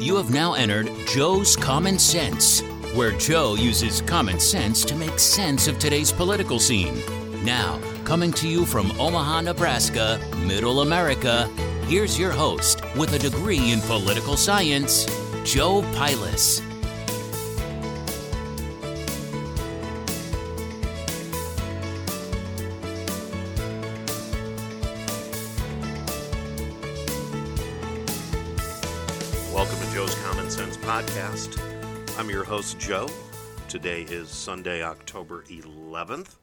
You have now entered Joe's Common Sense, where Joe uses common sense to make sense of today's political scene. Now, coming to you from Omaha, Nebraska, Middle America, here's your host with a degree in political science, Joe Pilas. I'm your host, Joe. Today is Sunday, October 11th.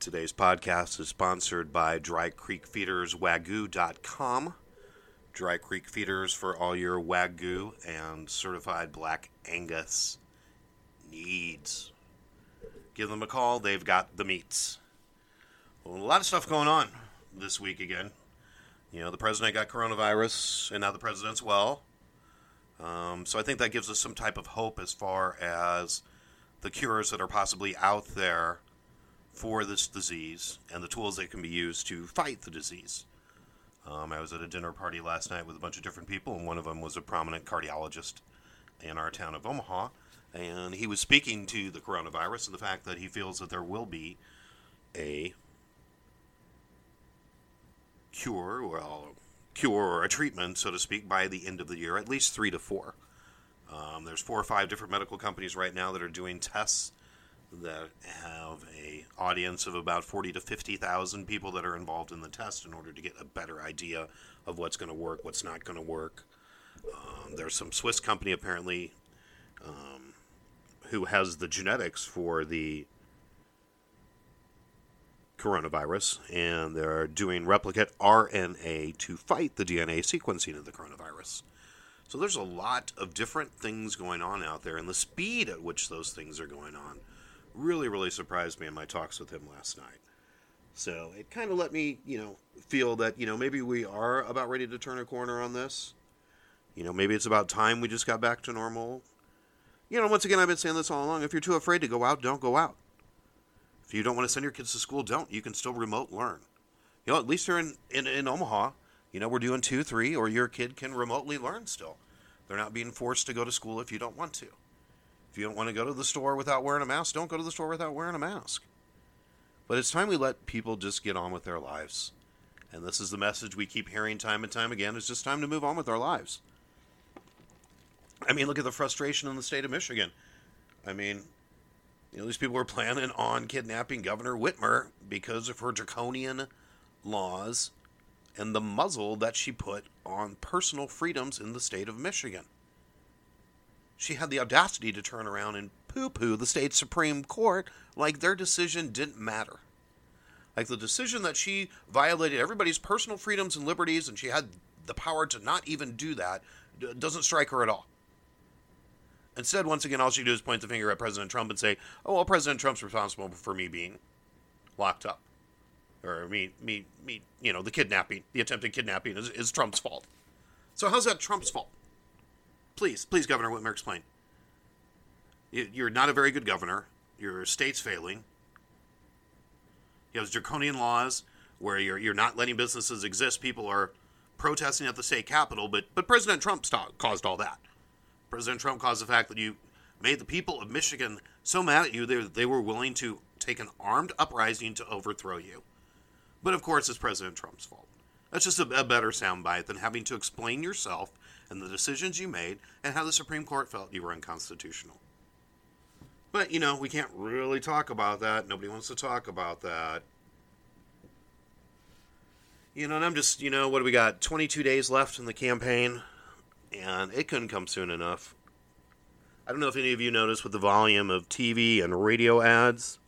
Today's podcast is sponsored by Dry Creek Feeders Wagyu.com. Dry Creek Feeders for all your Wagyu and certified black Angus needs. Give them a call, they've got the meats. Well, a lot of stuff going on this week again. You know, the president got coronavirus, and now the president's well. Um, so I think that gives us some type of hope as far as the cures that are possibly out there for this disease and the tools that can be used to fight the disease. Um, I was at a dinner party last night with a bunch of different people, and one of them was a prominent cardiologist in our town of Omaha. And he was speaking to the coronavirus and the fact that he feels that there will be a cure, well, cure or a treatment, so to speak, by the end of the year, at least three to four. Um, there's four or five different medical companies right now that are doing tests that have a audience of about 40 to 50,000 people that are involved in the test in order to get a better idea of what's going to work, what's not going to work. Um, there's some Swiss company apparently um, who has the genetics for the coronavirus, and they're doing replicate RNA to fight the DNA sequencing of the coronavirus. So there's a lot of different things going on out there, and the speed at which those things are going on really, really surprised me in my talks with him last night. So it kind of let me, you know, feel that, you know, maybe we are about ready to turn a corner on this. You know, maybe it's about time we just got back to normal. You know, once again, I've been saying this all along. If you're too afraid to go out, don't go out. If you don't want to send your kids to school, don't. You can still remote learn. You know, at least you're in, in, in Omaha. You know, we're doing two, three, or your kid can remotely learn still. They're not being forced to go to school if you don't want to. If you don't want to go to the store without wearing a mask, don't go to the store without wearing a mask. But it's time we let people just get on with their lives. And this is the message we keep hearing time and time again. It's just time to move on with our lives. I mean, look at the frustration in the state of Michigan. I mean, you know, these people were planning on kidnapping Governor Whitmer because of her draconian laws and the muzzle that she put on personal freedoms in the state of Michigan. She had the audacity to turn around and poo poo the state Supreme Court like their decision didn't matter. Like the decision that she violated everybody's personal freedoms and liberties and she had the power to not even do that doesn't strike her at all. Instead, once again, all she do is point the finger at President Trump and say, "Oh, well, President Trump's responsible for me being locked up, or me, me, me. You know, the kidnapping, the attempted kidnapping is, is Trump's fault." So how's that Trump's fault? Please, please, Governor Whitmer, explain. You're not a very good governor. Your state's failing. You have draconian laws where you're you're not letting businesses exist. People are protesting at the state capitol, but but President Trump caused all that. President Trump caused the fact that you made the people of Michigan so mad at you that they were willing to take an armed uprising to overthrow you. But of course, it's President Trump's fault. That's just a, a better soundbite than having to explain yourself and the decisions you made and how the Supreme Court felt you were unconstitutional. But, you know, we can't really talk about that. Nobody wants to talk about that. You know, and I'm just, you know, what do we got? 22 days left in the campaign and it couldn't come soon enough. I don't know if any of you noticed with the volume of TV and radio ads.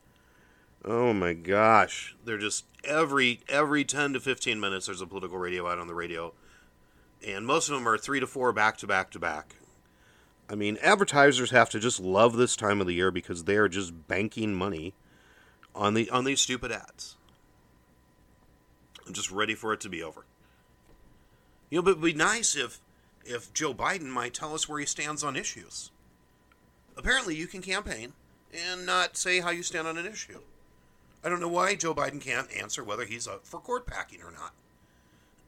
Oh my gosh, they're just every every 10 to 15 minutes there's a political radio ad on the radio. And most of them are 3 to 4 back to back to back. I mean, advertisers have to just love this time of the year because they are just banking money on the on these stupid ads. I'm just ready for it to be over. You know, but it'd be nice if if Joe Biden might tell us where he stands on issues. Apparently, you can campaign and not say how you stand on an issue. I don't know why Joe Biden can't answer whether he's up for court packing or not.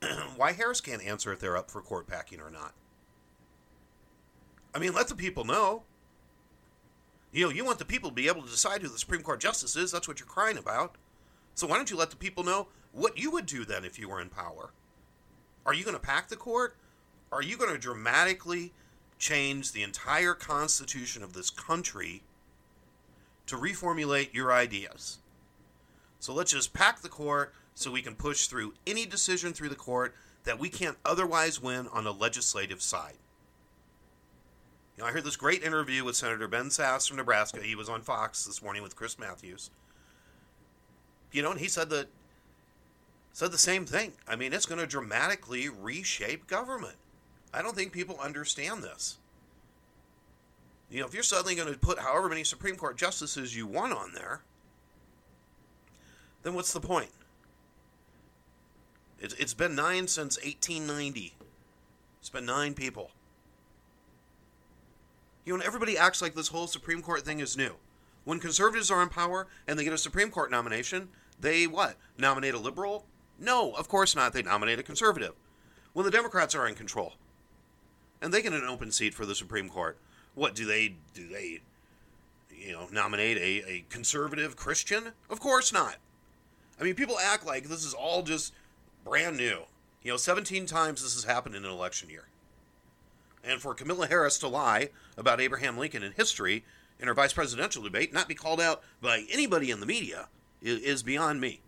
why Harris can't answer if they're up for court packing or not. I mean, let the people know. You know, you want the people to be able to decide who the Supreme Court justice is. That's what you're crying about. So why don't you let the people know what you would do then if you were in power? Are you going to pack the court? Are you going to dramatically change the entire constitution of this country to reformulate your ideas? So let's just pack the court so we can push through any decision through the court that we can't otherwise win on the legislative side. You know, I heard this great interview with Senator Ben Sasse from Nebraska. He was on Fox this morning with Chris Matthews. You know, and he said that said the same thing. I mean, it's going to dramatically reshape government. I don't think people understand this. You know, if you're suddenly going to put however many Supreme Court justices you want on there, then what's the point? It's, it's been nine since 1890. It's been nine people. You know, and everybody acts like this whole Supreme Court thing is new. When conservatives are in power and they get a Supreme Court nomination, they what? Nominate a liberal? No, of course not. They nominate a conservative. When the Democrats are in control and they get an open seat for the Supreme Court, what do they do? They, you know, nominate a, a conservative Christian? Of course not. I mean, people act like this is all just brand new. You know, 17 times this has happened in an election year. And for Kamala Harris to lie about Abraham Lincoln in history in her vice presidential debate, not be called out by anybody in the media, is beyond me.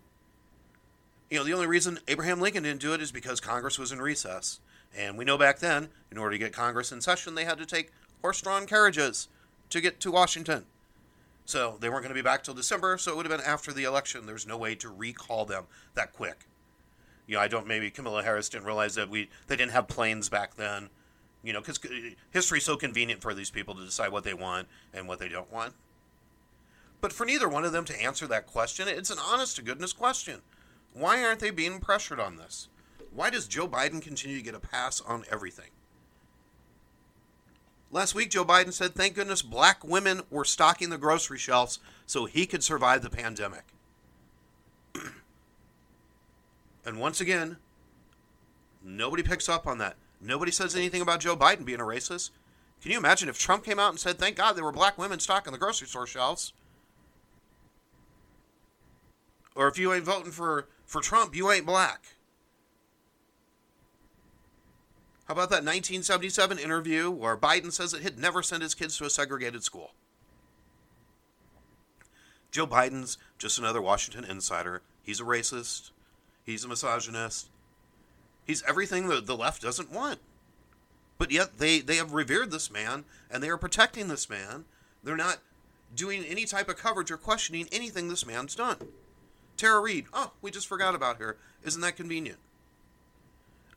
You know, the only reason Abraham Lincoln didn't do it is because Congress was in recess. And we know back then, in order to get Congress in session, they had to take horse drawn carriages to get to Washington. So they weren't going to be back till December, so it would have been after the election. There's no way to recall them that quick. You know, I don't, maybe Kamala Harris didn't realize that we, they didn't have planes back then. You know, because uh, history's so convenient for these people to decide what they want and what they don't want. But for neither one of them to answer that question, it's an honest to goodness question. Why aren't they being pressured on this? Why does Joe Biden continue to get a pass on everything? Last week, Joe Biden said, thank goodness black women were stocking the grocery shelves so he could survive the pandemic. and once again, nobody picks up on that. Nobody says anything about Joe Biden being a racist. Can you imagine if Trump came out and said, thank God there were black women stocking the grocery store shelves? Or if you ain't voting for, for Trump, you ain't black. How about that 1977 interview where Biden says that he'd never send his kids to a segregated school? Joe Biden's just another Washington insider. He's a racist. He's a misogynist. He's everything that the left doesn't want. But yet they, they have revered this man and they are protecting this man. They're not doing any type of coverage or questioning anything this man's done. Tara Reade, oh, we just forgot about her. Isn't that convenient?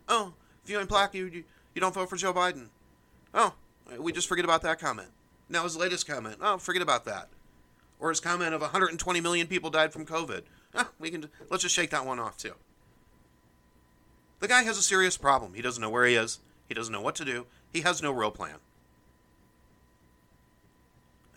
Oh, if you ain't black, you, you, you don't vote for Joe Biden. Oh, we just forget about that comment. Now his latest comment, oh, forget about that. Or his comment of 120 million people died from COVID. Oh, we can let's just shake that one off too. The guy has a serious problem. He doesn't know where he is. He doesn't know what to do. He has no real plan.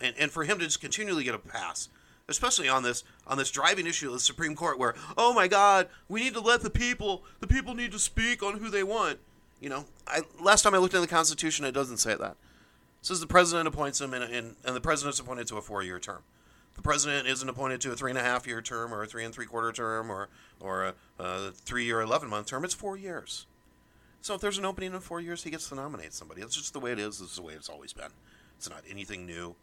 And, and for him to just continually get a pass, especially on this on this driving issue of the Supreme Court, where oh my God, we need to let the people the people need to speak on who they want. You know, I last time I looked in the Constitution, it doesn't say that. It says the president appoints them, and, and, and the president's appointed to a four year term. The president isn't appointed to a three and a half year term or a three and three quarter term or or a, a three year eleven month term. It's four years. So if there's an opening in four years, he gets to nominate somebody. That's just the way it is. This is the way it's always been. It's not anything new.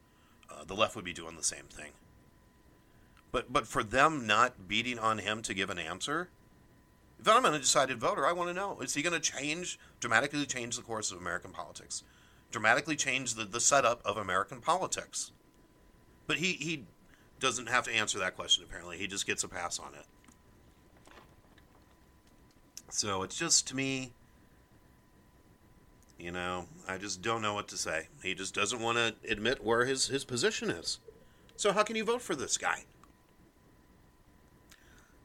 Uh, the left would be doing the same thing. But but for them not beating on him to give an answer, if I'm an undecided voter, I want to know: is he going to change dramatically change the course of American politics, dramatically change the, the setup of American politics? But he he doesn't have to answer that question. Apparently, he just gets a pass on it. So it's just to me, you know, I just don't know what to say. He just doesn't want to admit where his his position is. So how can you vote for this guy?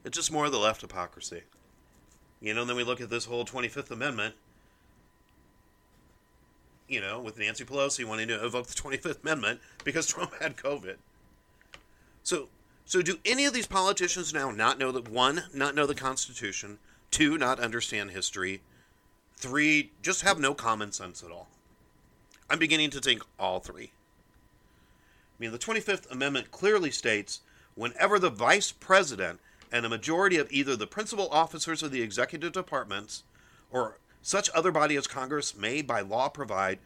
It's just more of the left hypocrisy. You know, and then we look at this whole 25th Amendment, you know, with Nancy Pelosi wanting to evoke the 25th Amendment because Trump had COVID. So, so do any of these politicians now not know that one, not know the Constitution, Two, not understand history. Three, just have no common sense at all. I'm beginning to think all three. I mean, the 25th Amendment clearly states whenever the vice president and a majority of either the principal officers of the executive departments or such other body as Congress may by law provide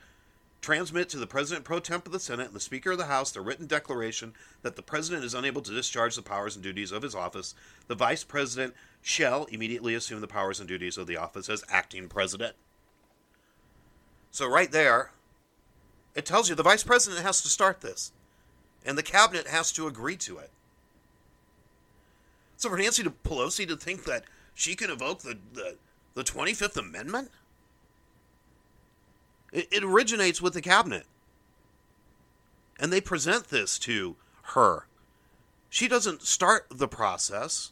transmit to the President pro temp of the Senate and the Speaker of the House the written declaration that the President is unable to discharge the powers and duties of his office, the Vice President shall immediately assume the powers and duties of the office as acting President. So, right there, it tells you the Vice President has to start this, and the Cabinet has to agree to it. So, for Nancy Pelosi to think that she can evoke the, the, the 25th Amendment? It, it originates with the cabinet. And they present this to her. She doesn't start the process.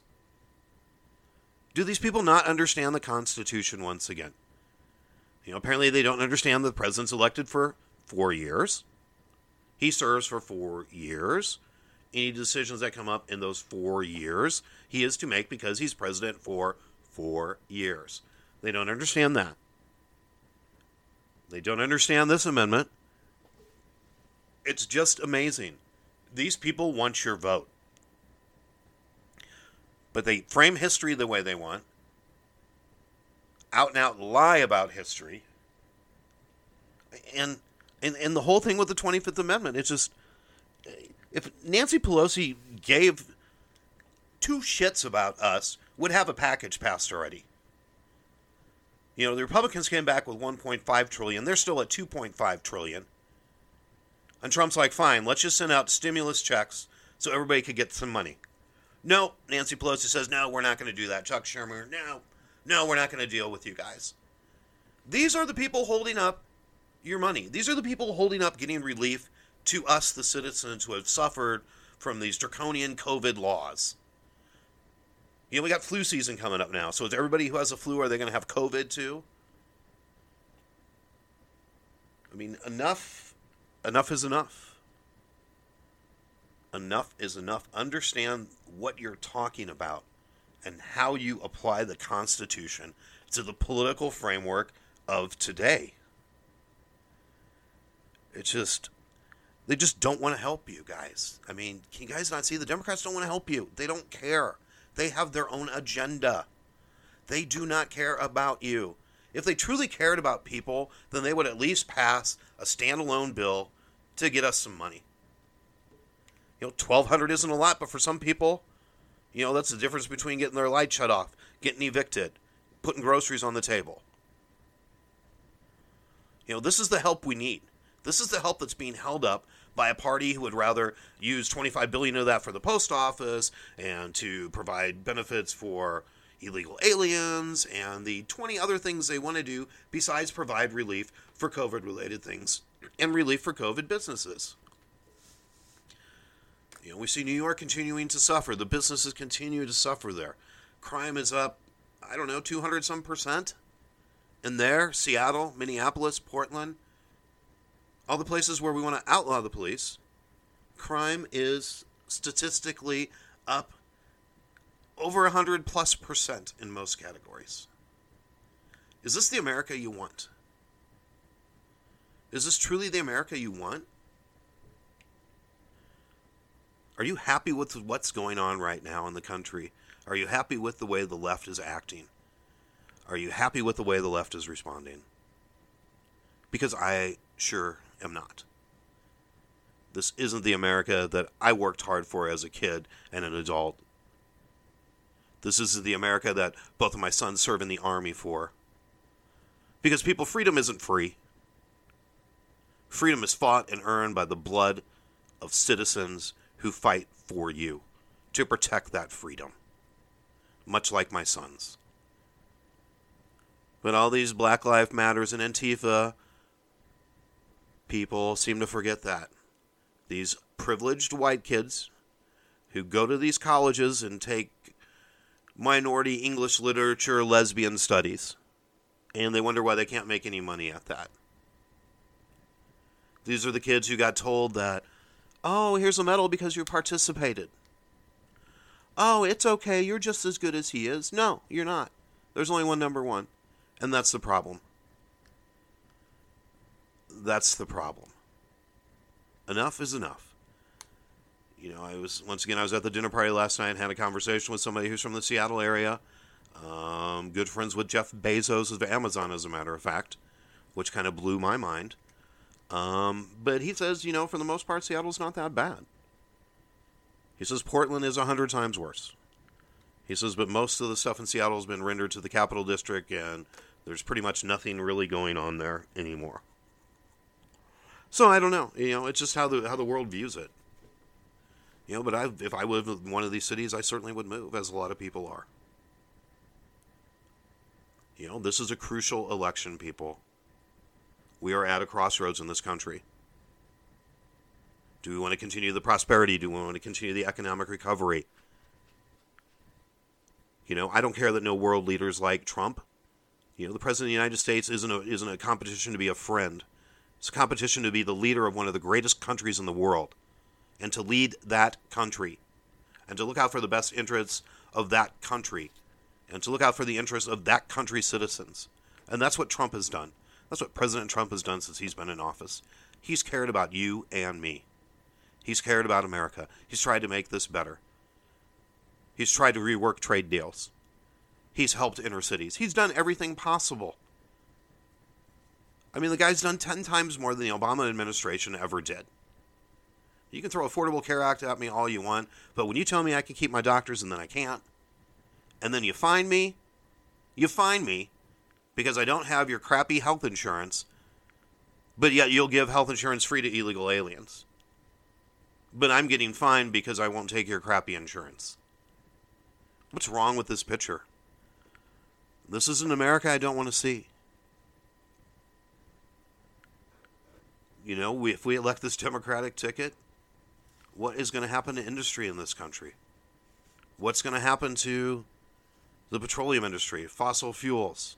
Do these people not understand the Constitution once again? You know, apparently they don't understand the president's elected for four years. He serves for four years. Any decisions that come up in those four years, he is to make because he's president for four years. They don't understand that. They don't understand this amendment. It's just amazing. These people want your vote. But they frame history the way they want, out and out lie about history. And, and, and the whole thing with the 25th Amendment, it's just. If Nancy Pelosi gave two shits about us, would have a package passed already. You know, the Republicans came back with 1.5 trillion. They're still at 2.5 trillion. And Trump's like, "Fine, let's just send out stimulus checks so everybody could get some money." No, Nancy Pelosi says, "No, we're not going to do that." Chuck Schumer, "No. No, we're not going to deal with you guys." These are the people holding up your money. These are the people holding up getting relief to us the citizens who have suffered from these draconian COVID laws. You know, we got flu season coming up now. So is everybody who has a flu, are they going to have COVID too? I mean, enough, enough is enough. Enough is enough. Understand what you're talking about and how you apply the Constitution to the political framework of today. It's just, they just don't want to help you guys. I mean, can you guys not see the Democrats don't want to help you? They don't care. They have their own agenda. They do not care about you. If they truly cared about people, then they would at least pass a standalone bill to get us some money. You know, 1200 isn't a lot, but for some people, you know, that's the difference between getting their light shut off, getting evicted, putting groceries on the table. You know, this is the help we need. This is the help that's being held up by a party who would rather use 25 billion of that for the post office and to provide benefits for illegal aliens and the 20 other things they want to do besides provide relief for COVID related things and relief for COVID businesses. You know, we see New York continuing to suffer. The businesses continue to suffer there. Crime is up, I don't know, 200 some percent. And there, Seattle, Minneapolis, Portland, all the places where we want to outlaw the police, crime is statistically up over 100 plus percent in most categories. Is this the America you want? Is this truly the America you want? Are you happy with what's going on right now in the country? Are you happy with the way the left is acting? Are you happy with the way the left is responding? Because I sure am not. This isn't the America that I worked hard for as a kid and an adult. This isn't the America that both of my sons serve in the army for. Because people, freedom isn't free. Freedom is fought and earned by the blood of citizens who fight for you to protect that freedom, much like my sons. But all these Black Lives Matters and Antifa people seem to forget that. These privileged white kids who go to these colleges and take minority English literature, lesbian studies, and they wonder why they can't make any money at that. These are the kids who got told that, oh, here's a medal because you participated. Oh, it's okay, you're just as good as he is. No, you're not. There's only one number one, and that's the problem. That's the problem. Enough is enough. You know, I was once again I was at the dinner party last night and had a conversation with somebody who's from the Seattle area. Um, good friends with Jeff Bezos of Amazon, as a matter of fact, which kind of blew my mind. Um, but he says, you know, for the most part, Seattle's not that bad. He says Portland is a hundred times worse. He says, but most of the stuff in Seattle has been rendered to the capital district, and there's pretty much nothing really going on there anymore. So I don't know. You know, it's just how the how the world views it. You know, but I, if I lived in one of these cities, I certainly would move, as a lot of people are. You know, this is a crucial election, people. We are at a crossroads in this country. Do we want to continue the prosperity? Do we want to continue the economic recovery? You know, I don't care that no world leaders like Trump. You know, the president of the United States isn't a, isn't a competition to be a friend. It's a competition to be the leader of one of the greatest countries in the world and to lead that country and to look out for the best interests of that country and to look out for the interests of that country's citizens. And that's what Trump has done. That's what President Trump has done since he's been in office. He's cared about you and me. He's cared about America. He's tried to make this better. He's tried to rework trade deals. He's helped inner cities. He's done everything possible. I mean, the guy's done 10 times more than the Obama administration ever did. You can throw Affordable Care Act at me all you want, but when you tell me I can keep my doctors and then I can't, and then you find me, you find me because I don't have your crappy health insurance, but yet you'll give health insurance free to illegal aliens. But I'm getting fined because I won't take your crappy insurance. What's wrong with this picture? This is an America I don't want to see. You know, we, if we elect this Democratic ticket, what is going to happen to industry in this country? What's going to happen to the petroleum industry, fossil fuels?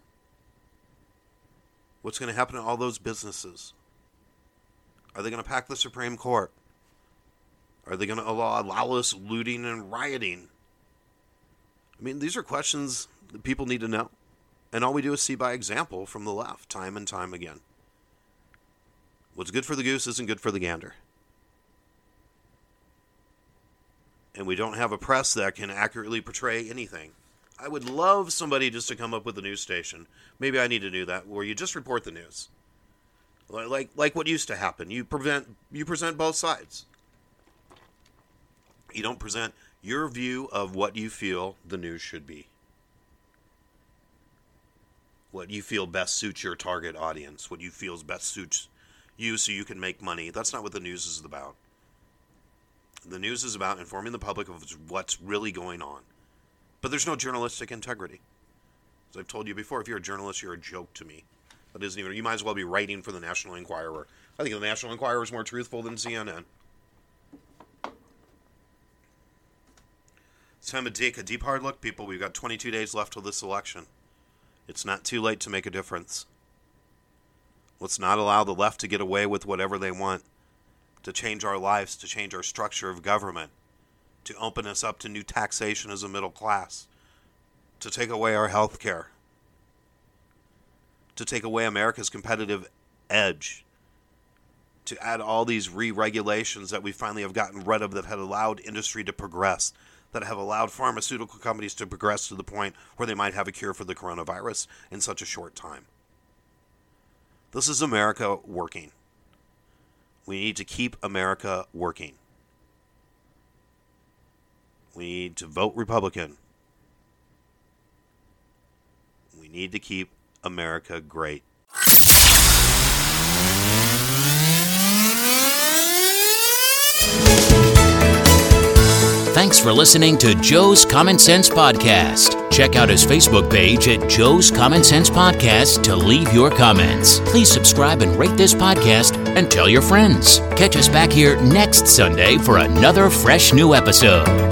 What's going to happen to all those businesses? Are they going to pack the Supreme Court? Are they going to allow lawless looting and rioting? I mean, these are questions that people need to know. And all we do is see by example from the left, time and time again. What's good for the goose isn't good for the gander. And we don't have a press that can accurately portray anything. I would love somebody just to come up with a news station. Maybe I need to do that, where you just report the news, like like what used to happen. You prevent you present both sides. You don't present your view of what you feel the news should be. What you feel best suits your target audience, what you feel best suits you so you can make money. That's not what the news is about. The news is about informing the public of what's really going on. But there's no journalistic integrity. As I've told you before, if you're a journalist, you're a joke to me. That isn't even. You might as well be writing for the National Enquirer. I think the National Enquirer is more truthful than CNN. It's time to take a deep hard look, people. We've got 22 days left till this election. It's not too late to make a difference. Let's not allow the left to get away with whatever they want, to change our lives, to change our structure of government, to open us up to new taxation as a middle class, to take away our health care, to take away America's competitive edge, to add all these re regulations that we finally have gotten rid of that had allowed industry to progress, that have allowed pharmaceutical companies to progress to the point where they might have a cure for the coronavirus in such a short time. This is America working. We need to keep America working. We need to vote Republican. We need to keep America great. Thanks for listening to Joe's Common Sense Podcast. Check out his Facebook page at Joe's Common Sense Podcast to leave your comments. Please subscribe and rate this podcast and tell your friends. Catch us back here next Sunday for another fresh new episode.